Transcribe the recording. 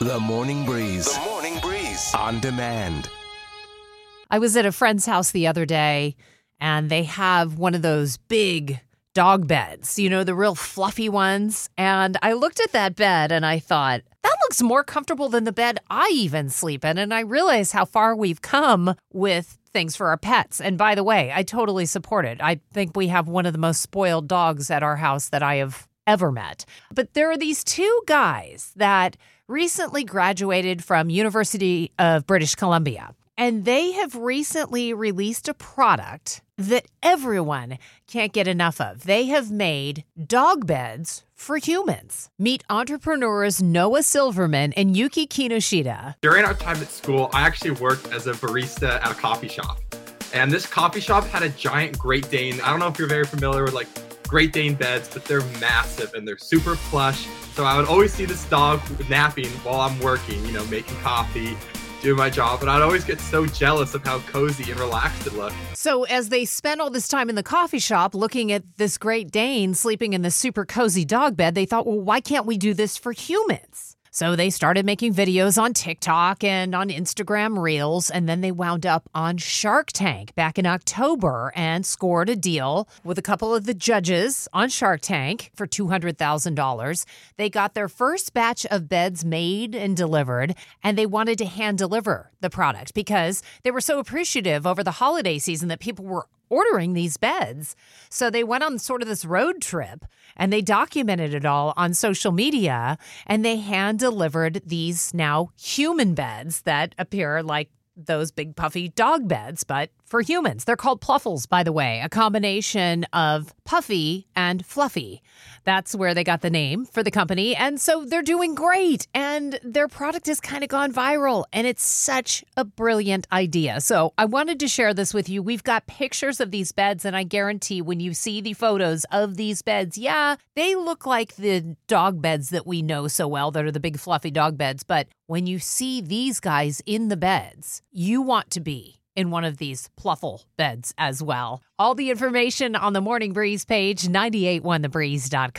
The Morning Breeze. The Morning Breeze. On demand. I was at a friend's house the other day and they have one of those big dog beds, you know, the real fluffy ones. And I looked at that bed and I thought, that looks more comfortable than the bed I even sleep in. And I realized how far we've come with things for our pets. And by the way, I totally support it. I think we have one of the most spoiled dogs at our house that I have ever met. But there are these two guys that recently graduated from University of British Columbia. And they have recently released a product that everyone can't get enough of. They have made dog beds for humans. Meet entrepreneurs Noah Silverman and Yuki Kinoshita. During our time at school, I actually worked as a barista at a coffee shop. And this coffee shop had a giant Great Dane. I don't know if you're very familiar with like Great Dane beds, but they're massive and they're super plush. So I would always see this dog napping while I'm working, you know, making coffee, doing my job, and I'd always get so jealous of how cozy and relaxed it looked. So, as they spent all this time in the coffee shop looking at this Great Dane sleeping in the super cozy dog bed, they thought, well, why can't we do this for humans? So they started making videos on TikTok and on Instagram Reels, and then they wound up on Shark Tank back in October and scored a deal with a couple of the judges on Shark Tank for $200,000. They got their first batch of beds made and delivered, and they wanted to hand deliver the product because they were so appreciative over the holiday season that people were ordering these beds. So they went on sort of this road trip and they documented it all on social media and they hand delivered these now human beds that appear like those big puffy dog beds, but for humans. They're called Plufls, by the way, a combination of puffy and fluffy. That's where they got the name for the company. And so they're doing great. And their product has kind of gone viral. And it's such a brilliant idea. So I wanted to share this with you. We've got pictures of these beds. And I guarantee when you see the photos of these beds, yeah, they look like the dog beds that we know so well that are the big fluffy dog beds. But when you see these guys in the beds, you want to be in one of these Plufl beds as well. All the information on the Morning Breeze page, 981thebreeze.com.